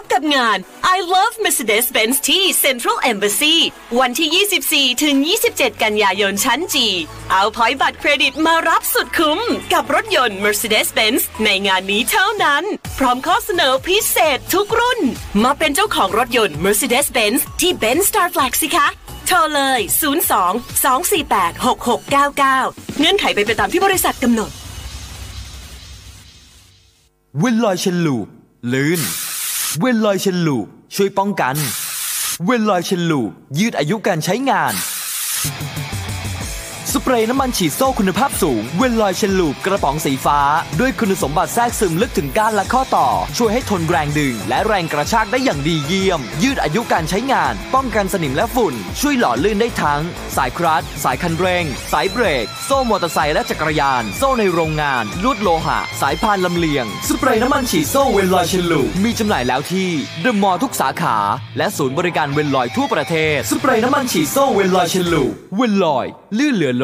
บกับงาน I Love Mercedes-Benz ที่ Central Embassy วันที่ 24 ถึง 27 กันยายนชั้นจี เอาพอยต์บัตรเครดิตมารับสุดคุ้ม กับรถยนต์ Mercedes-Benz ในงานนี้เท่านั้น พร้อมข้อเสนอพิเศษทุกรุ่น มาเป็นเจ้าของรถยนต์ Mercedes-Benz ที่ Benz Star Flag สิคะโทรเลย 02 248 6699 เงื่อนไขไปไปตามที่บริษัทกำหนดเวนลอย Chain Lube ลื่น เวนลอย Chain Lube ช่วยป้องกัน เวนลอย Chain Lube ยืดอายุการใช้งาน สเปรย์น้ำมันฉีดโซ่คุณภาพสูง เวนลอย Chain Lube กระป๋องสีฟ้า ด้วยคุณสมบัติแทรกซึมลึกถึงก้านและข้อต่อ ช่วยให้ทนแรงดึง และแรงกระชากได้อย่างดีเยี่ยม ยืดอายุการใช้งาน ป้องกันสนิมและฝุ่น ช่วยหล่อลื่นได้ทั้ง สายคลัตช์สายคันเร่ง สายเบรก โซ่มอเตอร์ไซค์และจักรยาน โซ่ในโรงงาน ลวดโลหะ สายพานลำเลียง สเปรย์น้ำมันฉีดโซ่เวนลอย Chain Lube มีจำหน่ายแล้วที่เดอะมอลล์ทุกสาขา และศูนย์บริการเวนลอยทั่วประเทศ สเปรย์น้ำมันฉีดโซ่เวนลอย Chain Lube เวนลอย ลื่นเหลือล้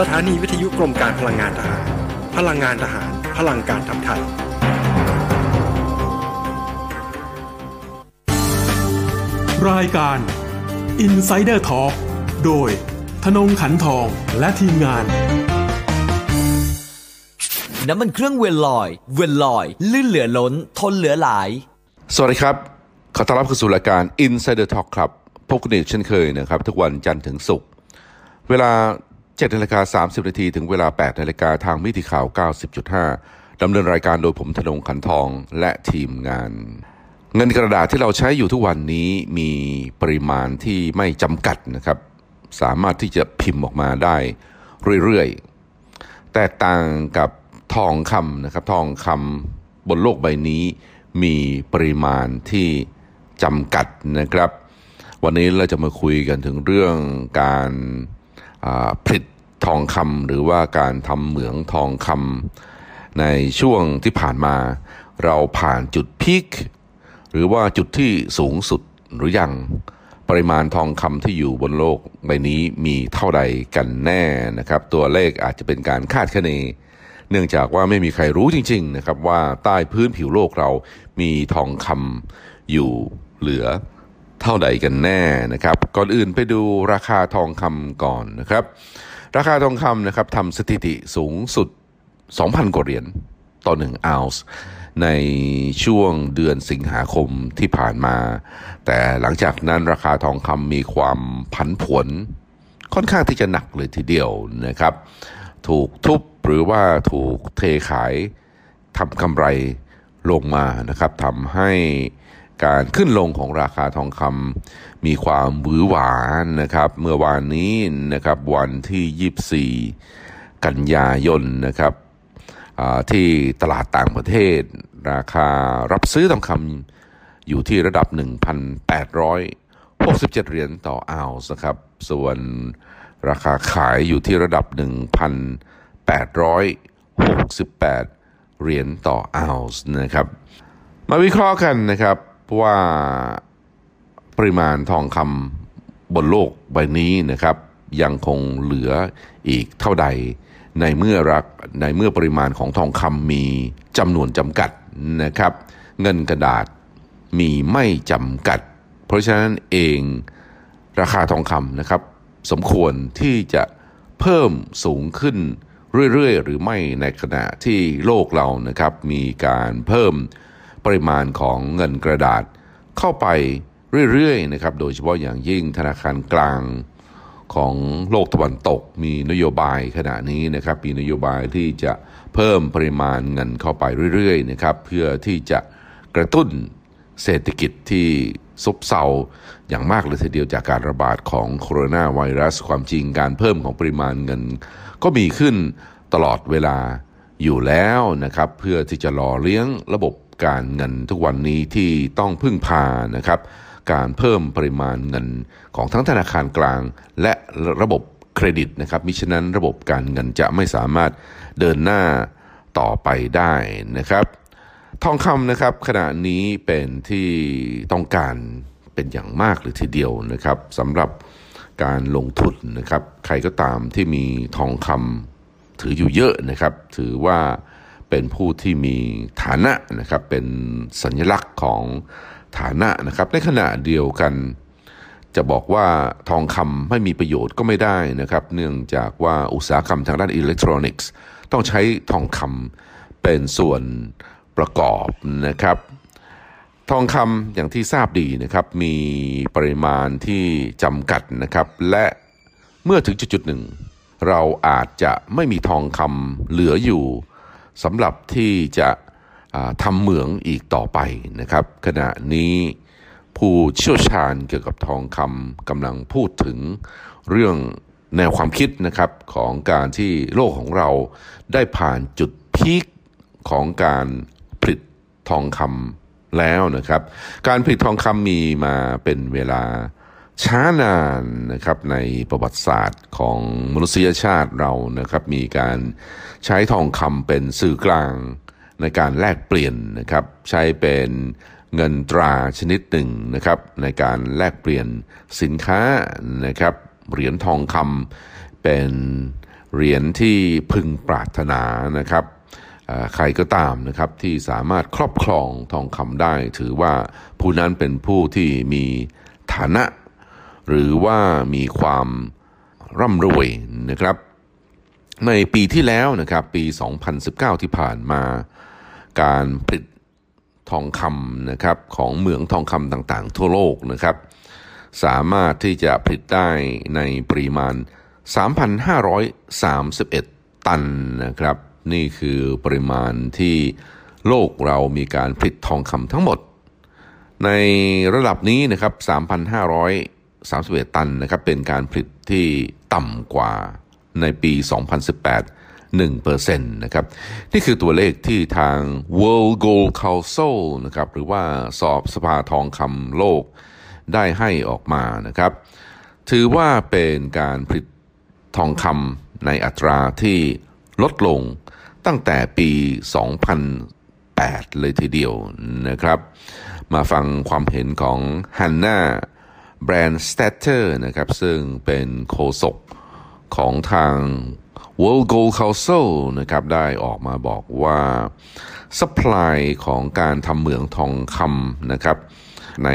สถานีวิทยุกรมการพลังงานทหาร พลังงานทหาร พลังการทำไทย รายการ Insider Talk โดยธนงขันทองและทีมงาน น้ำมันเครื่องเวนลอย เวนลอย ลื่นเหลือล้น ทนเหลือหลาย สวัสดีครับ ขอต้อนรับเข้าสู่รายการ Insider Talk ครับพบกันอีกเช่นเคยนะครับ ทุกวันจันทร์ถึงศุกร์เวลา 7นาฬิกา30นาทีถึงเวลา 8นาฬิกาทางมิติข่าว 90.5 ดำเนินรายการโดยผมธนงขันทองและทีมงาน เงินกระดาษที่เราใช้อยู่ทุกวันนี้มีปริมาณที่ไม่จำกัดนะครับ สามารถที่จะพิมพ์ออกมาได้เรื่อยๆ แตกต่างกับทองคำนะครับ ทองคำบนโลกใบนี้มีปริมาณที่จำกัดนะครับ วันนี้เราจะมาคุยกันถึงเรื่องการผลิต ทองคำหรือว่าการทำเหมืองทองคำในช่วงที่ผ่านมา เราผ่านจุดพีคหรือว่าจุดที่สูงสุดหรือยังปริมาณทองคำที่อยู่บนโลกใบนี้มีเท่าใดกันแน่นะครับ ตัวเลขอาจจะเป็นการคาดคะเน เนื่องจากว่าไม่มีใครรู้จริง ๆ นะครับ ว่าใต้พื้นผิวโลกเรามีทองคำอยู่เหลือเท่าใดกันแน่นะครับ ก่อนอื่นไปดูราคาทองคำก่อนนะครับ ราคาทองคำนะครับทำสถิติสูงสุด 2,000 กว่าเหรียญต่อ1ออนซ์ในช่วงเดือนสิงหาคมที่ผ่านมา แต่หลังจากนั้นราคาทองคำมีความผันผวนค่อนข้างที่จะหนักเลยทีเดียวนะครับ ถูกทุบหรือว่าถูกเทขายทำกำไรลงมานะครับทำให้ การขึ้นลงของราคาทองคำมีความหวือหวานนะครับ เมื่อวานนี้นะครับวันที่ 24 กันยายนนะครับที่ตลาดต่างประเทศ ราคารับซื้อทองคำอยู่ที่ระดับ 1,867 เหรียญต่อออนซ์นะครับ ส่วนราคาขายอยู่ที่ระดับ 1,868 เหรียญต่อออนซ์นะครับ มาวิเคราะห์กันนะครับ ว่าปริมาณทองคำบนโลกใบนี้นะครับ ยังคงเหลืออีกเท่าใด ในเมื่อรักในเมื่อปริมาณของทองคำมีจำนวนจำกัดนะครับ เงินกระดาษมีไม่จำกัด เพราะฉะนั้นเองราคาทองคำนะครับ สมควรที่จะเพิ่มสูงขึ้นเรื่อยๆ หรือไม่ในขณะที่โลกเรานะครับ มีการเพิ่ม ปริมาณของเงินกระดาษเข้าไปเรื่อยๆนะครับโดยเฉพาะอย่างยิ่งธนาคารกลางของโลกตะวันตกมีนโยบายขณะนี้นะครับมีนโยบายที่จะเพิ่มปริมาณเงินเข้าไปเรื่อยๆนะครับเพื่อที่จะกระตุ้นเศรษฐกิจที่ซบเซาอย่างมากเลยทีเดียวจากการระบาดของโคโรนาไวรัสความจริงการเพิ่มของปริมาณเงิน ก็มีขึ้นตลอดเวลาอยู่แล้วนะครับเพื่อที่จะหล่อเลี้ยงระบบ การเงินทุกวันนี้ที่ต้องพึ่งพานะครับการเพิ่มปริมาณเงินของทั้งธนาคารกลาง และระบบเครดิตนะครับมิฉะนั้นระบบการเงินจะไม่สามารถเดินหน้าต่อไปได้นะครับ ทองคำนะครับขณะนี้เป็นที่ต้องการเป็นอย่างมากเลยทีเดียวนะครับสำหรับการลงทุนนะครับ ใครก็ตามที่มีทองคำถืออยู่เยอะนะครับ ถือว่า เป็นผู้ที่มีฐานะนะครับเป็นสัญลักษณ์ของฐานะนะครับ ในขณะเดียวกัน จะบอกว่าทองคำไม่มีประโยชน์ก็ไม่ได้นะครับ เนื่องจากว่าอุตสาหกรรมทางด้านอิเล็กทรอนิกส์ ต้องใช้ทองคำเป็นส่วนประกอบนะครับ ทองคำอย่างที่ทราบดีนะครับ มีปริมาณที่จำกัดนะครับ และเมื่อถึงจุดๆหนึ่ง เราอาจจะไม่มีทองคำเหลืออยู่ สำหรับที่จะทำเหมืองอีกต่อไปนะครับ ขณะนี้ผู้เชี่ยวชาญเกี่ยวกับทองคำกำลังพูดถึงเรื่องแนวความคิดนะครับของการที่โลกของเราได้ผ่านจุดพีคของการผลิตทองคำแล้วนะครับ การผลิตทองคำมีมาเป็นเวลา ช้านานนะครับในประวัติศาสตร์ของมนุษยชาติเรานะครับมีการใช้ทองคำเป็นสื่อกลางในการแลกเปลี่ยนนะครับใช้เป็นเงินตราชนิดหนึ่งนะครับในการแลกเปลี่ยนสินค้านะครับเหรียญทองคำเป็นเหรียญที่พึงปรารถนานะครับใครก็ตามนะครับที่สามารถครอบครองทองคำได้ ถือว่าผู้นั้นเป็นผู้ที่มีฐานะ หรือว่ามีความร่ำรวยนะครับ ในปีที่แล้วนะครับปี 2019 ที่ผ่านมา การผลิตทองคำนะครับของเหมืองทองคำต่างๆ ทั่วโลกนะครับ สามารถที่จะผลิตได้ในปริมาณ 3,531 ตันนะครับ นี่คือปริมาณที่โลกเรามีการผลิตทองคำทั้งหมด ในระดับนี้นะครับ 31 ตันนะครับเป็นการผลิตที่ต่ำกว่าในปี 2018 1%นะครับนี่คือตัวเลขที่ทาง World Gold Council นะครับหรือว่าสอบสภาทองคำโลกได้ให้ออกมานะครับ ถือว่าเป็นการผลิตทองคำในอัตราที่ลดลงตั้งแต่ปี 2008 เลยทีเดียวนะครับ มาฟังความเห็นของฮันนา แบรนด์สเตเตอร์นะครับซึ่งเป็นโฆษกของทาง World Gold Council นะครับได้ออกมาบอกว่า supply ของการทำเหมืองทองคำนะครับใน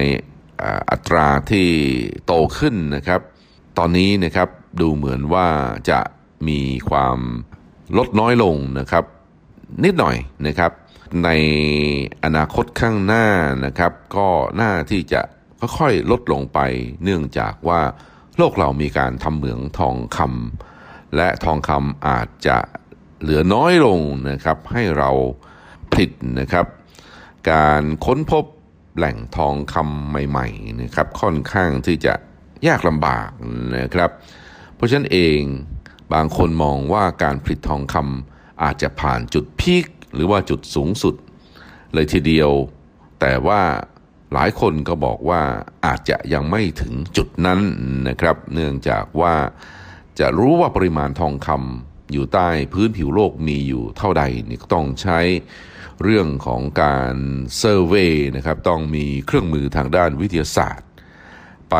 อัตราที่โตขึ้นนะครับ ตอนนี้นะครับดูเหมือนว่าจะมีความลดน้อยลงนะครับ นิดหน่อยนะครับ ในอนาคตข้างหน้านะครับ ก็น่าที่จะ ค่อยๆลดลงไป เนื่องจากว่าโลกเรามีการทำเหมืองทองคำและทองคำอาจจะเหลือน้อยลงนะครับให้เราผลิตนะครับ การค้นพบแหล่งทองคำใหม่ๆนะครับค่อนข้างที่จะยากลำบากนะครับ เพราะฉะนั้นเองบางคนมองว่าการผลิตทองคำอาจจะผ่านจุดพีคหรือว่าจุดสูงสุด เลยทีเดียว แต่ว่า หลายคนก็บอกว่าอาจจะยังไม่ถึงจุดนั้นนะครับ เนื่องจากว่าจะรู้ว่าปริมาณทองคำอยู่ใต้พื้นผิวโลกมีอยู่เท่าใดนี่ก็ต้องใช้เรื่องของการเซอร์เวยนะครับ ต้องมีเครื่องมือทางด้านวิทยาศาสตร์ ไป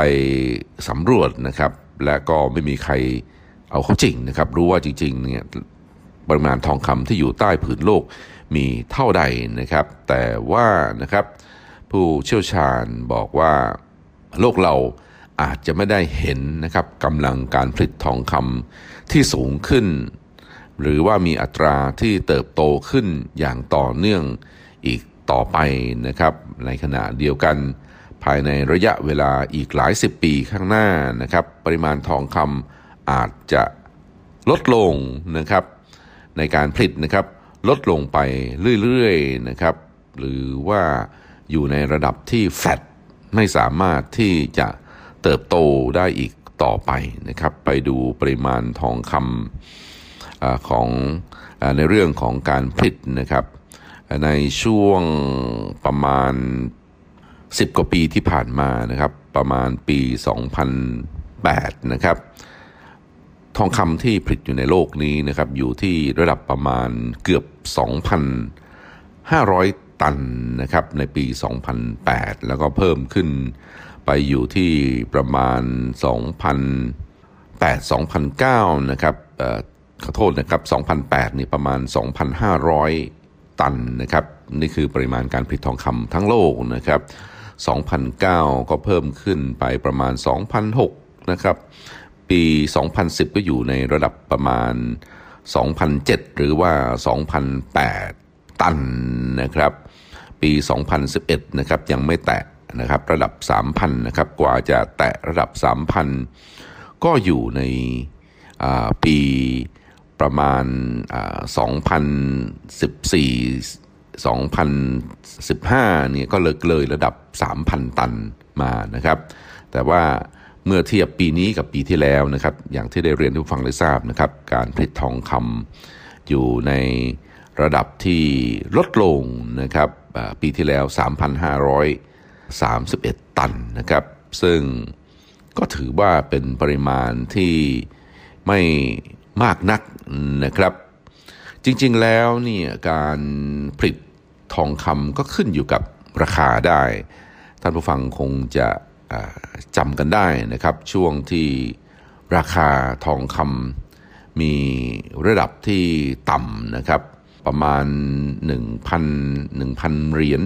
สำรวจนะครับ และก็ไม่มีใครเอาเข้าจริงนะครับ รู้ว่าจริงๆเนี่ยปริมาณทองคำที่อยู่ใต้ผืนโลกมีเท่าใดนะครับ แต่ว่านะครับ ผู้เชี่ยวชาญบอกว่าโลกเราอาจจะไม่ได้เห็นนะครับกำลังการผลิตทองคำที่สูงขึ้น หรือว่ามีอัตราที่เติบโตขึ้นอย่างต่อเนื่องอีกต่อไปนะครับ ในขณะเดียวกัน ภายในระยะเวลาอีกหลายสิบปีข้างหน้านะครับ ปริมาณทองคำอาจจะลดลงนะครับ ในการผลิตนะครับ ลดลงไปเรื่อยๆนะครับ หรือว่า อยู่ในระดับที่แฟตไม่สามารถที่จะเติบโตได้อีกต่อไปนะครับ ไปดูปริมาณทองคำอของอในเรื่องของการผลิตนะครับ ในช่วงประมาณ 10 กว่าปีที่ผ่านมานะครับ ประมาณปี 2008 นะครับทองคำที่ผลิตอยู่ในโลกนี้นะครับอยู่ที่ระดับประมาณเกือบ 2,500 ตันนะครับในปี 2008 แล้วก็เพิ่มขึ้นไปอยู่ที่ประมาณ 2008 2009 นะครับออขอโทษนะครับ 2008 นี่ประมาณ 2,500 ตันนะครับ นี่คือปริมาณการผลิตทองคำทั้งโลกนะครับ 2009 ก็เพิ่มขึ้นไปประมาณ 2006 นะครับ ปี 2010 ก็อยู่ในระดับประมาณ 2007 หรือว่า 2008 ตันนะครับ ปี 2011 นะครับยังไม่แตะนะครับระดับ 3,000 นะครับกว่าจะแตะระดับ 3,000 ก็อยู่ในปีประมาณอ่า2014 2015 เนี่ยก็เลยเลยระดับ 3,000 ตันมานะครับ แต่ว่าเมื่อเทียบปีนี้กับปีที่แล้วนะครับ อย่างที่ได้เรียนทุกฟังได้ทราบนะครับ การผลิตทองคำอยู่ในระดับที่ลดลงนะครับ ปีที่แล้ว 3,531 ตันนะครับ ซึ่งก็ถือว่าเป็นปริมาณที่ไม่มากนักนะครับ จริงๆแล้วเนี่ยการผลิตทองคำก็ขึ้นอยู่กับราคาได้ ท่านผู้ฟังคงจะจำกันได้นะครับ ช่วงที่ราคาทองคำมีระดับที่ต่ำนะครับ ประมาณ 1,000 1,000เหรียญ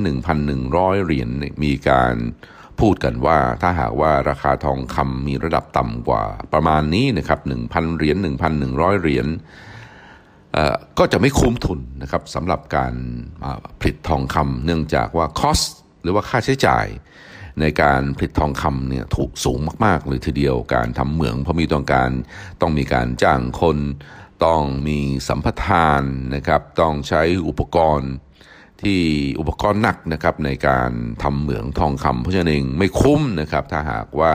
1,100 เหรียญมีการพูดกันว่าถ้าหากว่าราคาทองคำมีระดับต่ำกว่าประมาณนี้นะครับ1,000 เหรียญ1,100 เหรียญก็จะไม่คุ้มทุนนะครับสำหรับการผลิตทองคำเนื่องจากว่า cost หรือว่าค่าใช้จ่ายในการผลิตทองคำเนี่ยถูกสูงมาก ๆ เลยทีเดียวการทำเหมืองเพราะมีต้องการต้องมีการจ้างคน ต้องมีสัมปทานนะครับ ต้องใช้อุปกรณ์ที่อุปกรณ์หนักนะครับในการทำเหมืองทองคำเพราะฉะนั้นเองไม่คุ้มนะครับ ถ้าหากว่า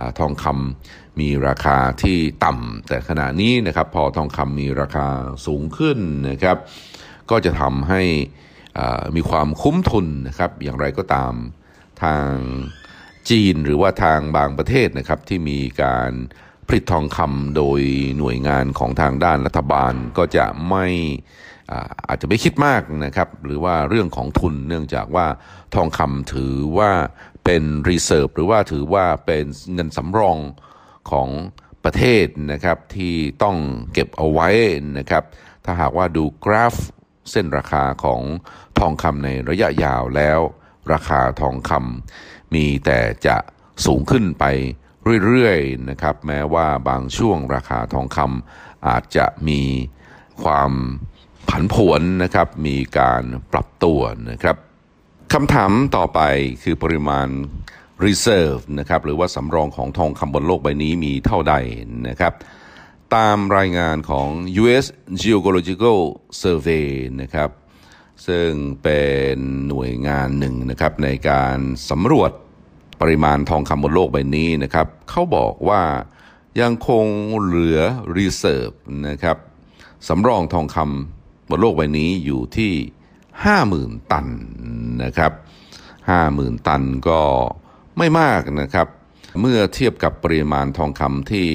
อทองคำมีราคาที่ต่ำแต่ขณะนี้นะครับพอทองคำมีราคาสูงขึ้นนะครับ ก็จะทำให้มีความคุ้มทุนนะครับ อย่างไรก็ตามทางจีนหรือว่าทางบางประเทศนะครับที่มีการ ผลิตทองคำโดยหน่วยงานของทางด้านรัฐบาลก็จะไม่อาอาจจะไม่คิดมากนะครับ หรือว่าเรื่องของทุนเนื่องจากว่าทองคำถือว่าเป็นรีเซิร์ฟหรือว่าถือว่าเป็นเงินสำรองของประเทศนะครับที่ต้องเก็บเอาไว้นะครับ ถ้าหากว่าดูกราฟเส้นราคาของทองคำในระยะยาวแล้ว ราคาทองคำมีแต่จะสูงขึ้นไป เรื่อยๆนะครับแม้ว่าบางช่วงราคาทองคำอาจจะมีความผันผวนนะครับมีการปรับตัวนะครับคำถามต่อไปคือปริมาณ reserve นะครับหรือว่าสำรองของทองคำบนโลกใบนี้มีเท่าใดนะครับตามรายงานของ U.S. Geological Survey นะครับซึ่งเป็นหน่วยงานหนึ่งนะครับในการสำรวจ ปริมาณทองคำบนโลกใบนี้นะครับเขาบอกว่ายังคงเหลือ reserve นะครับสำรองทองคำบนโลกใบนี้อยู่ที่ 50,000 ตันนะครับ 50,000 ตันก็ไม่มากนะครับ เมื่อเทียบกับปริมาณทองคำที่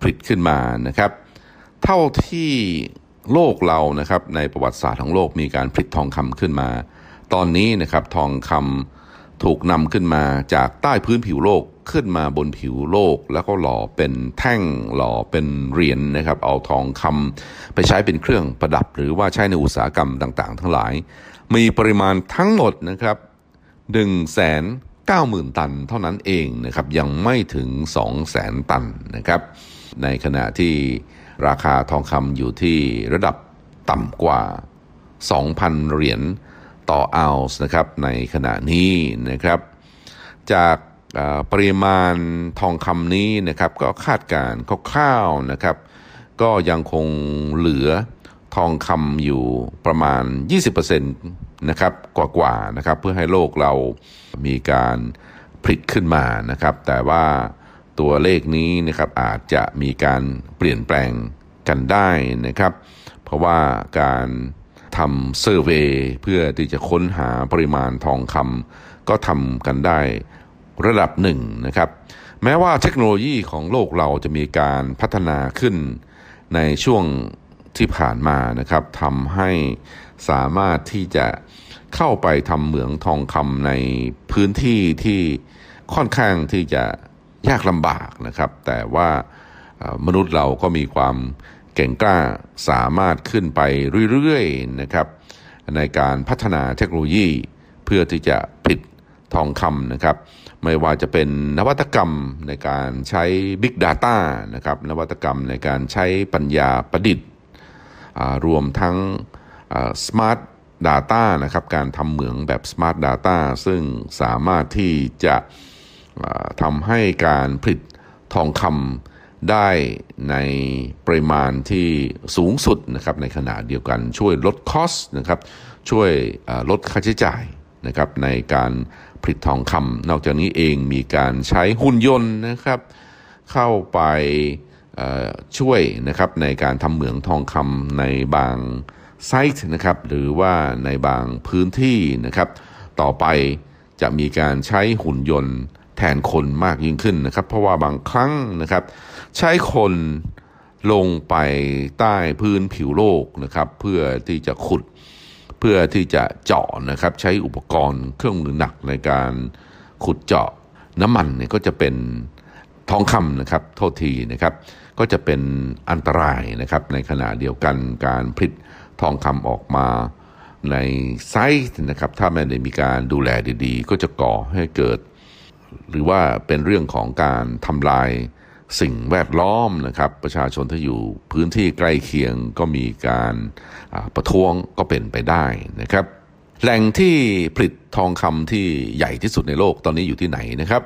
ผลิตขึ้นมานะครับ เท่าที่โลกเรานะครับในประวัติศาสตร์ของโลกมีการผลิตทองคำขึ้นมา ตอนนี้นะครับทองคำ ถูกนำขึ้นมาจากใต้พื้นผิวโลกขึ้นมาบนผิวโลก แล้วก็หล่อเป็นแท่งหล่อเป็นเหรียญนนะครับ เอาทองคำไปใช้เป็นเครื่องประดับ หรือว่าใช้ในอุตสาหกรรมต่างๆ ทั้งหลาย มีปริมาณทั้งหมดนะครับ1 9 0 0 0 0 ตันเท่านั้นเองนะครับ ยังไม่ถึง 2 0 0 0 0 0 ตันนะครับ ในขณะที่ราคาทองคำอยู่ที่ระดับต่ำกว่า 2,000 เหรียญ ต่อออนซ์นะครับในขณะนี้นะครับ จากปริมาณทองคำนี้นะครับก็คาดการณ์คร่าวๆนะครับ ก็ยังคงเหลือทองคำอยู่ประมาณ 20%นะครับกว่าๆนะครับเพื่อให้โลกเรามีการผลิตขึ้นมานะครับ แต่ว่าตัวเลขนี้นะครับอาจจะมีการเปลี่ยนแปลงกันได้นะครับ เพราะว่าการ ทำเซอร์เวยเพื่อที่จะค้นหาปริมาณทองคำก็ทำกันได้ระดับหนึ่งนะครับ แม้ว่าเทคโนโลยีของโลกเราจะมีการพัฒนาขึ้นในช่วงที่ผ่านมานะครับทำให้สามารถที่จะเข้าไปทำเหมืองทองคำในพื้นที่ที่ค่อนข้างที่จะยากลำบากนะครับ แต่ว่ามนุษย์เราก็มีความ เก่งกล้าสามารถขึ้นไปเรื่อยๆนะครับในการพัฒนาเทคโนโลยี เพื่อที่จะผลิตทองคำนะครับ ไม่ว่าจะเป็นนวัตกรรมในการใช้ Big Data นะครับนวัตกรรมในการใช้ปัญญาประดิษฐ์รวมทั้ง Smart Data นะครับการทำเหมืองแบบ Smart Data ซึ่งสามารถที่จะทำให้การผลิตทองคำ ได้ในปริมาณที่สูงสุดนะครับในขณะเดียวกันช่วยลดคอสนะครับช่วยลดค่าใช้จ่ายนะครับในการผลิตทองคำนอกจากนี้เองมีการใช้หุ่นยนต์นะครับเข้าไปช่วยนะครับในการทำเหมืองทองคำในบางไซต์นะครับหรือว่าในบางพื้นที่นะครับต่อไปจะมีการใช้หุ่นยนต์แทนคนมากยิ่งขึ้นนะครับ เพราะว่าบางครั้งนะครับ ใช้คนลงไปใต้พื้นผิวโลกนะครับ เพื่อที่จะขุดเพื่อที่จะเจาะนะครับ ใช้อุปกรณ์เครื่องมือหนักในการขุดเจาะน้ำมันเนี่ยก็จะเป็นทองคำนะครับโทษทีนะครับ ก็จะเป็นอันตรายนะครับ ในขณะเดียวกันการผลิตทองคำออกมาในไซต์นะครับ ถ้าไม่ได้มีการดูแลดีๆ ก็จะก่อให้เกิด หรือว่าเป็นเรื่องของการทำลาย สิ่งแวดล้อมนะครับ ประชาชนที่อยู่พื้นที่ใกล้เคียงก็มีการประท้วงก็เป็นไปได้นะครับ แหล่งที่ผลิตทองคำที่ใหญ่ที่สุดในโลกตอนนี้อยู่ที่ไหนนะครับ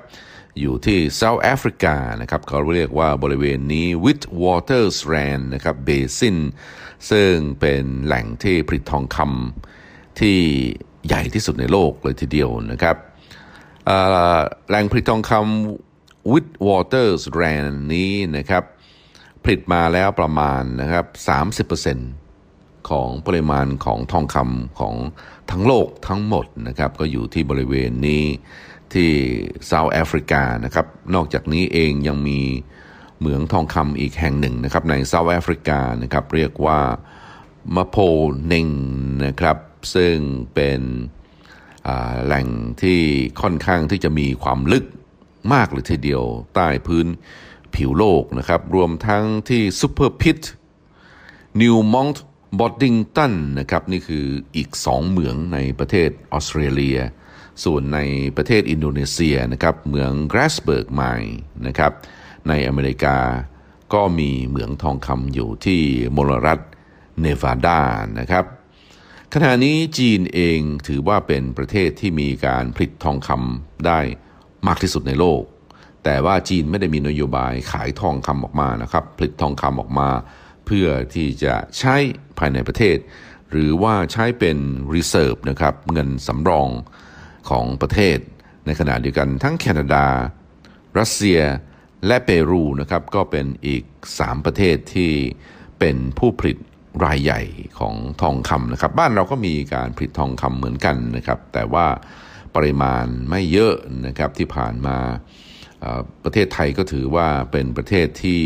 อยู่ที่เซาท์แอฟริกานะครับเขาเรียกว่าบริเวณนี้ Witwatersrand นะครับเบซินซึ่งเป็นแหล่งที่ผลิตทองคำที่ใหญ่ที่สุดในโลกเลยทีเดียวนะครับแหล่งผลิตทองคำ w i t w a t e r s r a n นี้นะครับ ผลิตมาแล้วประมาณนะครับ 30%ของปริมาณของทองคำของทั้งโลกทั้งหมดนะครับ ก็อยู่ที่บริเวณนี้ที่เซาท์แอฟริกานะครับ นอกจากนี้เองยังมีเหมืองทองคำอีกแห่งหนึ่งนะครับ ในเซาท์แอฟริกานะครับ เรียกว่ามะโพเนงนะครับ ซึ่งเป็นแหล่งที่ค่อนข้างที่จะมีความลึก มากเลยทีเดียวใต้พื้นผิวโลกนะครับ รวมทั้งที่ซูเปอร์พิทนิวมอนต์บอดดิงตันนะครับ นี่คืออีกสองเหมืองในประเทศออสเตรเลีย ส่วนในประเทศอินโดนีเซียนะครับเหมืองกราสเบิร์กไมน์นะครับ ในอเมริกาก็มีเหมืองทองคำอยู่ที่มลรัฐเนวาดานะครับขณะนี้จีนเองถือว่าเป็นประเทศที่มีการผลิตทองคำได้ มากที่สุดในโลก แต่ว่าจีนไม่ได้มีนโยบายขายทองคำออกมานะครับ ผลิตทองคำออกมา เพื่อที่จะใช้ภายในประเทศ หรือว่าใช้เป็น reserve นะครับเงินสำรองของประเทศ ในขณะเดียวกันทั้งแคนาดา รัสเซียและเปรูนะครับก็เป็นอีก 3 ประเทศที่เป็นผู้ผลิตรายใหญ่ของทองคำนะครับ บ้านเราก็มีการผลิตทองคำเหมือนกันนะครับ แต่ว่า ปริมาณไม่เยอะนะครับที่ผ่านมาประเทศไทยก็ถือว่าเป็นประเทศที่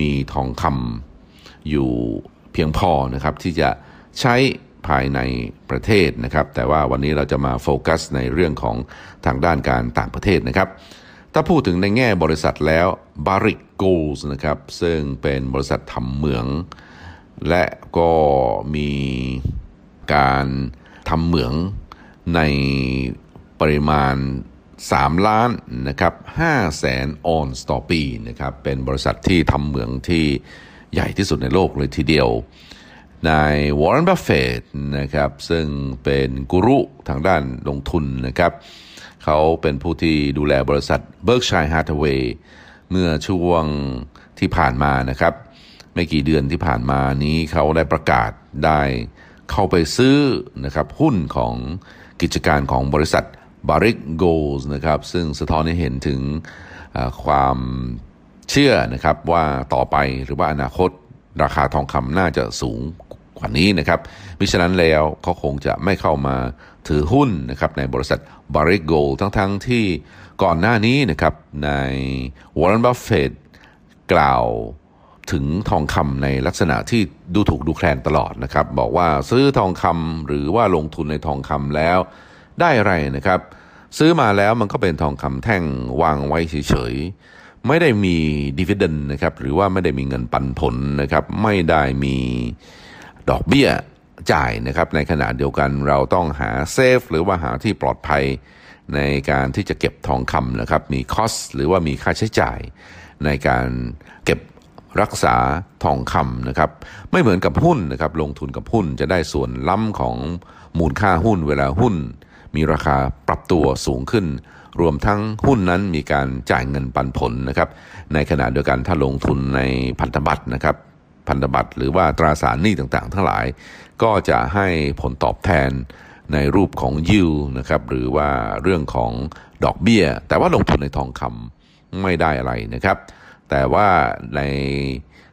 มีทองคำอยู่เพียงพอนะครับที่จะใช้ภายในประเทศนะครับ แต่ว่าวันนี้เราจะมาโฟกัสในเรื่องของทางด้านการต่างประเทศนะครับ ถ้าพูดถึงในแง่บริษัทแล้ว b a r r i c Gold นะครับซึ่งเป็นบริษัททำเหมือง และก็มีการทำเหมืองใน ปริมาณ 3 ล้านนะครับ5แสนออนซ์ต่อปีนะครับเป็นบริษัทที่ทำเหมืองที่ใหญ่ที่สุดในโลกเลยทีเดียวนายวอร์เรนบัฟเฟตนะครับซึ่งเป็นกูรูทางด้านลงทุนนะครับเขาเป็นผู้ที่ดูแลบริษัท Berkshire Hathaway เมื่อช่วงที่ผ่านมานะครับ ไม่กี่เดือนที่ผ่านมานี้เขาได้ประกาศได้เข้าไปซื้อนะครับหุ้นของกิจการของบริษัท Barrick Gold นะครับซึ่งสะท้อนให้เห็นถึงความเชื่อนะครับว่าต่อไปหรือว่าอนาคตราคาทองคำน่าจะสูงกว่านี้นะครับมิฉะนั้นแล้วเขาคงจะไม่เข้ามาถือหุ้นนะครับในบริษัท Barrick Gold ทั้งๆทที่ก่อนหน้านี้นะครับใน Warren Buffett กล่าวถึงทองคำในลักษณะที่ดูถูกดูแคลนตลอดนะครับ บอกว่าซื้อทองคำหรือว่าลงทุนในทองคำแล้วได้อะไรนะครับ ซื้อมาแล้วมันก็เป็นทองคำแท่งวางไว้เฉยๆ ไม่ได้มีดีเวเดนนะครับ หรือว่าไม่ได้มีเงินปันผลนะครับ ไม่ได้มีดอกเบี้ยจ่ายนะครับ ในขณะเดียวกันเราต้องหาเซฟหรือว่าหาที่ปลอดภัยในการที่จะเก็บทองคำนะครับ มีคอสหรือว่ามีค่าใช้จ่าย ในการเก็บรักษาทองคำนะครับ ไม่เหมือนกับหุ้นนะครับ ลงทุนกับหุ้นจะได้ส่วนล้ำของมูลค่าหุ้นเวลาหุ้น มีราคาปรับตัวสูงขึ้น รวมทั้งหุ้นนั้นมีการจ่ายเงินปันผลนะครับ ในขณะเดียวกันถ้าลงทุนในพันธบัตรนะครับพันธบัตรหรือว่าตราสารหนี้ต่างๆ ทั้งหลาย ก็จะให้ผลตอบแทนในรูปของยิวนะครับหรือว่าเรื่องของดอกเบี้ย แต่ว่าลงทุนในทองคำไม่ได้อะไรนะครับ แต่ว่าใน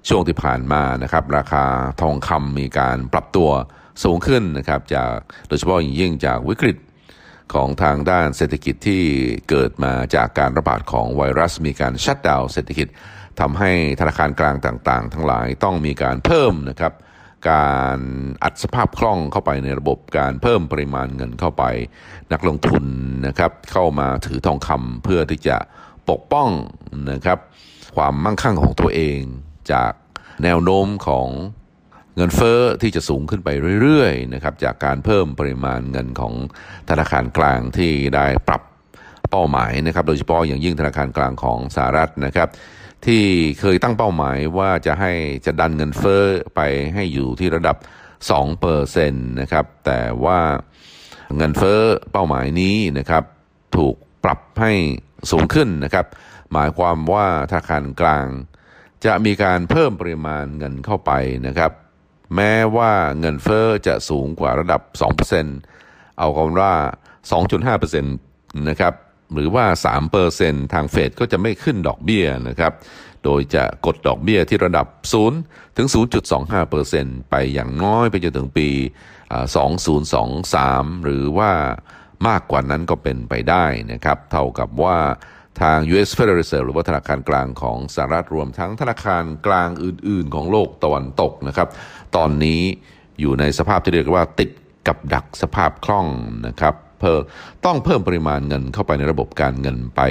ช่วงที่ผ่านมานะครับ ราคาทองคำมีการปรับตัวสูงขึ้นนะครับจากโดยเฉพาะอย่างยิ่งจากวิกฤต ของทางด้านเศรษฐกิจที่เกิดมาจากการระบาดของไวรัสมีการชัดดาวเศรษฐกิจทำให้ธนาคารกลางต่างๆ ทั้งหลายต้องมีการเพิ่มนะครับการอัดสภาพคล่องเข้าไปในระบบการเพิ่มปริมาณเงินเข้าไป นักลงทุนนะครับเข้ามาถือทองคำเพื่อที่จะปกป้องนะครับความมั่งคั่งของตัวเองจากแนวโน้มของ เงินเฟอ้อที่จะสูงขึ้นไปเรื่อยๆนะครับจากการเพิ่มปริมาณเงินของธนาคารกลางที่ได้ปรับเป้าหมายนะครับโดยเฉพาะอย่างยิ่งธนาคารกลางของสหรัฐนะครับ ที่เคยตั้งเป้าหมายว่าจะให้จะดันเงินเฟอ้อไปให้อยู่ที่ระดับ2เปอร์เซ็นต์นะครับแต่ว่าเงินเฟอ้อเป้าหมายนี้นะครับถูกปรับให้สูงขึ้นนะครับ หมายความว่าธนาคารกลางจะมีการเพิ่มปริมาณเงินเข้าไปนะครับ แม้ว่าเงินเฟอ้อจะสูงกว่าระดับ 2%เอากันว่า 2.5%นะครับหรือว่า 3%ทางเฟดก็จะไม่ขึ้นดอกเบี้ยนะครับ โดยจะกดดอกเบี้ยที่ระดับ 0 ถึง 0.25%ไปอย่างน้อยไปจนถึงปี 2023 หรือว่ามากกว่านั้นก็เป็นไปได้นะครับ เท่ากับว่า ทาง US Federal Reserve หรือว่าธนาคารกลางของสหรัฐรวมทั้งธนาคารกลางอื่น ๆ ของโลกตะวันตกนะครับ ตอนนี้อยู่ในสภาพที่เรียกว่าติดกับดักสภาพคล่องนะครับเพิ่มต้องเพิ่มปริมาณเงินเข้าไปในระบบการเงินไป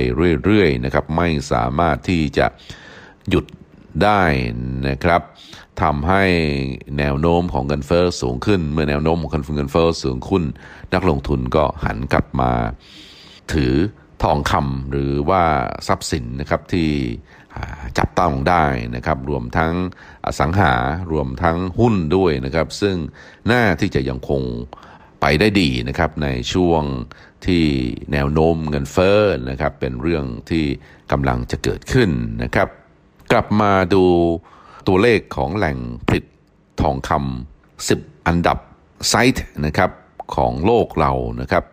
เรื่อย ๆ นะครับ ไม่สามารถที่จะหยุดได้นะครับทำให้แนวโน้มของเงินเฟ้อสูงขึ้น เมื่อแนวโน้มของเงินเฟ้อสูงขึ้น นักลงทุนก็หันกลับมาถือ ทองคำหรือว่าทรัพย์สินนะครับที่จับต้องได้นะครับ รวมทั้งอสังหารวมทั้งหุ้นด้วยนะครับ ซึ่งน่าที่จะยังคงไปได้ดีนะครับในช่วงที่แนวโน้มเงินเฟ้อนะครับ เป็นเรื่องที่กำลังจะเกิดขึ้นนะครับ กลับมาดูตัวเลขของแหล่งผลิตทองคำ10 อันดับไซต์นะครับของโลกเรานะครับ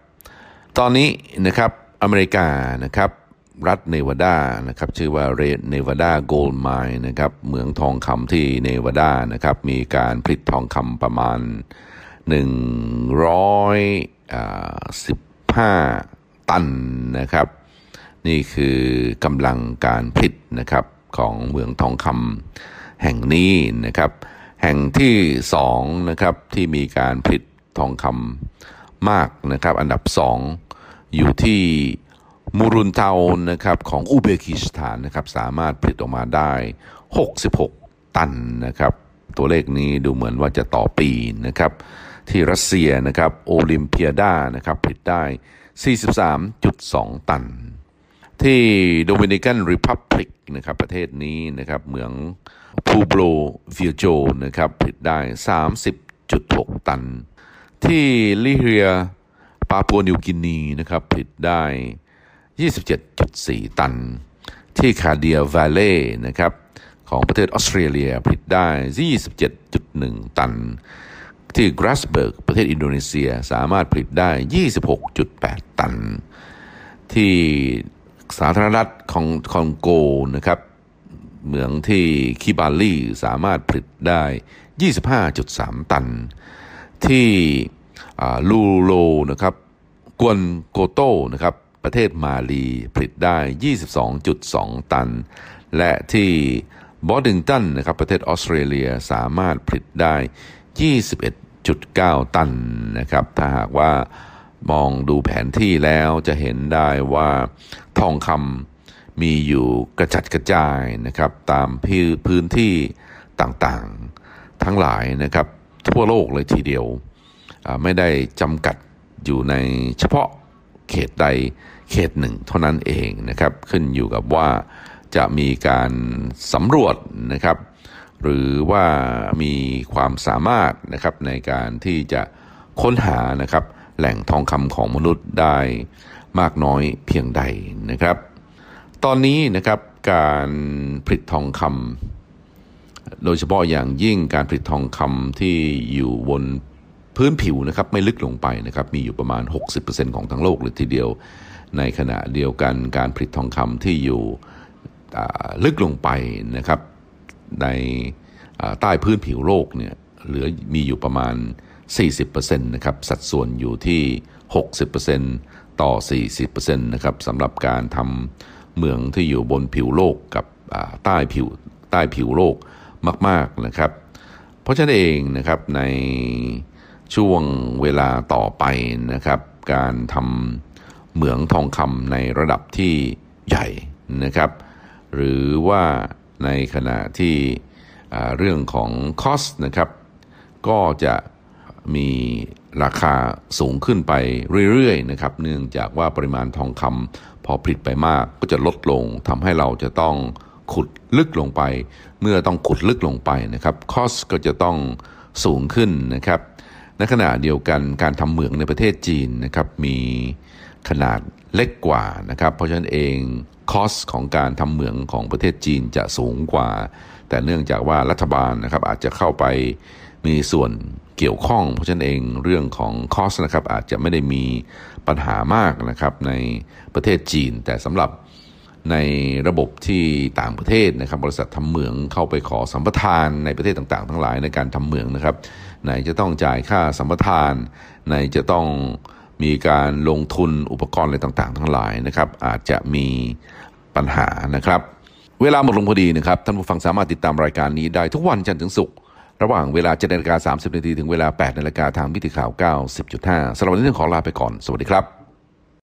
ตอนนี้นะครับ อเมริกานะครับรัฐเนวาดานะครับชื่อว่าเรเนวาดาโกลด์ไมน์นะครับเมืองทองคำที่เนวาดานะครับมีการผลิตทองคำประมาณ 115 ตันนะครับ นี่คือกำลังการผลิตนะครับของเมืองทองคำแห่งนี้นะครับ แห่งที่สองนะครับที่มีการผลิตทองคำมากนะครับ อันดับสอง อยู่ที่มูรุนเทานะครับของอุเบกิสถานนะครับสามารถผลิตออกมาได้ 66 ตันนะครับ ตัวเลขนี้ดูเหมือนว่าจะต่อปีนะครับ ที่รัสเซียนะครับโอลิมเปียดานะครับผลิตได้ 43.2 ตัน ที่โดมินิกันริพับลิกนะครับประเทศนี้นะครับเหมืองพูโบรวิโจนะครับผลิตได้ 30.6 ตัน ที่ลิเรีย ปาปัวนิวกินีนะครับผลิตได้ 27.4 ตัน ที่คาเดีย วาเล่นะครับของประเทศออสเตรเลียผลิตได้ 27.1 ตัน ที่กราสเบิร์กประเทศอินโดนีเซียสามารถผลิตได้ 26.8 ตัน ที่สาธารณรัฐของคองโกนะครับเหมืองที่คิบาลีสามารถผลิตได้ 25.3 ตัน ที่ ลูโลนะครับกวนโกโตนะครับประเทศมาลีผลิตได้ 22.2 ตัน และที่บอดิงตันนะครับประเทศออสเตรเลียสามารถผลิตได้ 21.9 ตันนะครับถ้าหากว่ามองดูแผนที่แล้วจะเห็นได้ว่าทองคำมีอยู่กระจัดกระจายนะครับตามพื้นที่ต่างๆทั้งหลายนะครับทั่วโลกเลยทีเดียว ไม่ได้จำกัดอยู่ในเฉพาะเขตใดเขตหนึ่งเท่านั้นเองนะครับ ขึ้นอยู่กับว่าจะมีการสำรวจนะครับ หรือว่ามีความสามารถนะครับในการที่จะค้นหานะครับ แหล่งทองคำของมนุษย์ได้มากน้อยเพียงใดนะครับ ตอนนี้นะครับการผลิตทองคำโดยเฉพาะอย่างยิ่งการผลิตทองคำที่อยู่บน พื้นผิวนะครับไม่ลึกลงไปนะครับมีอยู่ประมาณ 60%ของทั้งโลกเลยทีเดียว ในขณะเดียวกันการผลิตทองคำที่อยู่ลึกลงไปนะครับในใต้พื้นผิวโลกเนี่ยเหลือมีอยู่ประมาณ 40%นะครับสัดส่วนอยู่ที่ 60%ต่อ 40%นะครับสำหรับการทำเมืองที่อยู่บนผิวโลกกับใต้ผิวใต้ผิวโลกมาก ๆนะครับ เพราะฉะนั้นเองนะครับใน ช่วงเวลาต่อไปนะครับ การทำเหมืองทองคำในระดับที่ใหญ่นะครับ หรือว่าในขณะที่เรื่องของคอสนะครับ ก็จะมีราคาสูงขึ้นไปเรื่อยๆนะครับ เนื่องจากว่าปริมาณทองคำพอผลิตไปมากก็จะลดลงทำให้เราจะต้องขุดลึกลงไป เมื่อต้องขุดลึกลงไปนะครับคอสก็จะต้องสูงขึ้นนะครับ ในขณะเดียวกันการทำเหมืองในประเทศจีนนะครับมีขนาดเล็กกว่านะครับ เพราะฉะนั้นเองคอสของการทำเหมืองของประเทศจีนจะสูงกว่า แต่เนื่องจากว่ารัฐบาลนะครับอาจจะเข้าไปมีส่วนเกี่ยวข้อง เพราะฉะนั้นเองเรื่องของคอสนะครับอาจจะไม่ได้มีปัญหามากนะครับในประเทศจีน แต่สำหรับในระบบที่ต่างประเทศนะครับ บริษัททำเหมืองเข้าไปขอสัมปทานในประเทศต่างๆ ทั้งหลายในการทำเหมืองนะครับ ไหนจะต้องจ่ายค่าสัมปทาน ไหนจะต้องมีการลงทุนอุปกรณ์อะไรต่างๆ ทั้งหลายนะครับ อาจจะมีปัญหานะครับ เวลาหมดลงพอดีนะครับ ท่านผู้ฟังสามารถติดตามรายการนี้ได้ทุกวันจันทร์ถึงศุกร์ระหว่างเวลา7นาฬิกา30นาทีถึงเวลา8นาฬิกาทางวิทยุข่าว 90.5สำหรับวันนี้ต้องขอลาไปก่อน สวัสดีครับ